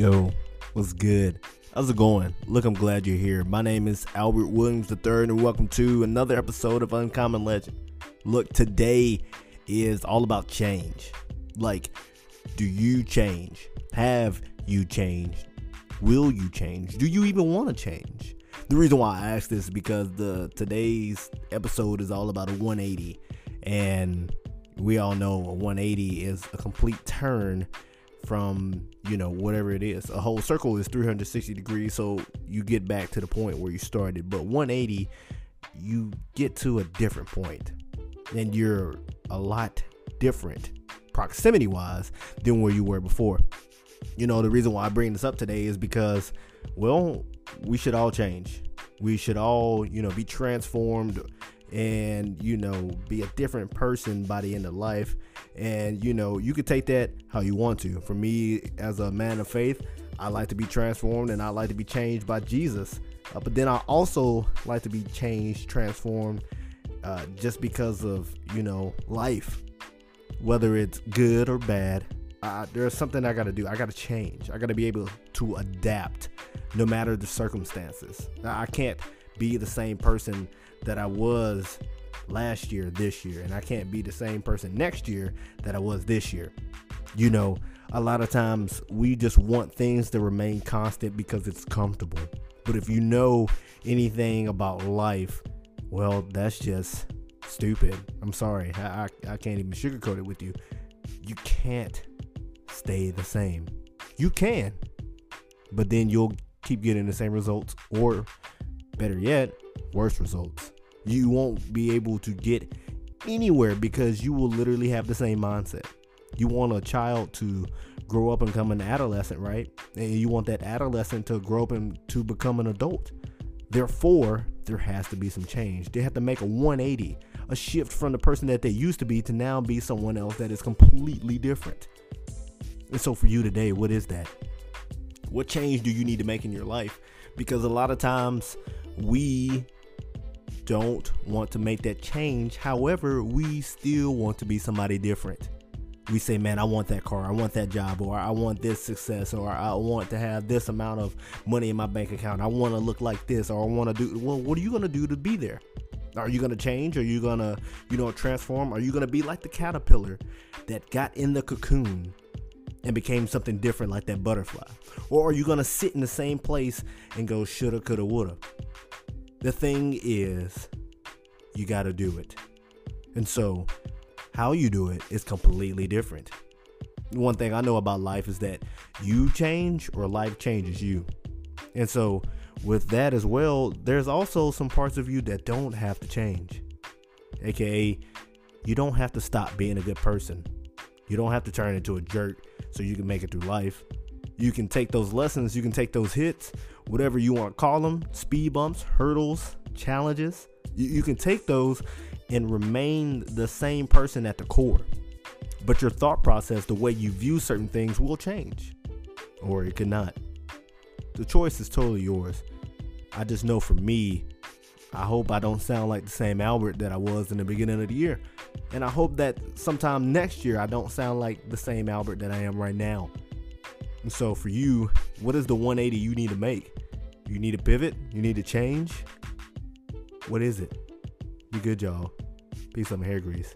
Yo, what's good? How's it going? Look, I'm glad you're here. My name is Albert Williams III, and welcome to another episode of Uncommon Legend. Look, today is all about change. Like, do you change? Have you changed? Will you change? Do you even want to change? The reason why I ask this is because the today's episode is all about a 180, and we all know a 180 is a complete turn from you know whatever it is. A whole circle is 360 degrees so you get back to the point where you started. But 180 you get to a different point and you're a lot different proximity wise than where you were before. You know the reason why i bring this up today is because well we should all change. We should all you know be transformed and you know be a different person by the end of life. And you know you could take that how you want to. For me as a man of faith i like to be transformed and i like to be changed by jesus. Uh, but then i also like to be changed transformed uh, just because of you know life. Whether it's good or bad uh, there's something i gotta do. I gotta change. I gotta be able to adapt no matter the circumstances. I can't be the same person that I was last year, this year, and I can't be the same person next year that I was this year. You know, a lot of times we just want things to remain constant because it's comfortable. But if you know anything about life, well, that's just stupid. I'm sorry. I, I, I can't even sugarcoat it with you. You can't stay the same. You can, but then you'll keep getting the same results, or better yet, worse results. You won't be able to get anywhere because you will literally have the same mindset. You want a child to grow up and become an adolescent, right? And you want that adolescent to grow up and to become an adult. Therefore, there has to be some change. They have to make a 180, a shift from the person that they used to be to now be someone else that is completely different. And so, for you today, what is that? What change do you need to make in your life? Because a lot of times we don't want to make that change. However, we still want to be somebody different. We say, man, I want that car, I want that job, or I want this success, or I want to have this amount of money in my bank account. I want to look like this, or I want to do. Well, what are you going to do to be there? Are you going to change? Are you going to, you know, transform? Are you going to be like the caterpillar that got in the cocoon and became something different like that butterfly? Or are you going to sit in the same place and go shoulda, coulda, woulda? The thing is, you got to do it. And so, how you do it is completely different. One thing I know about life is that you change or life changes you. And so, with that as well, there's also some parts of you that don't have to change. AKA, you don't have to stop being a good person. You don't have to turn into a jerk so you can make it through life. You can take those lessons, you can take those hits, whatever you want to call them speed bumps, hurdles, challenges. You, you can take those and remain the same person at the core. But your thought process, the way you view certain things, will change, or it could not. The choice is totally yours. I just know for me, I hope I don't sound like the same Albert that I was in the beginning of the year. And I hope that sometime next year I don't sound like the same Albert that I am right now. And so for you, what is the 180 you need to make? You need to pivot? You need to change? What is it? Be good, y'all. Peace, on hair grease.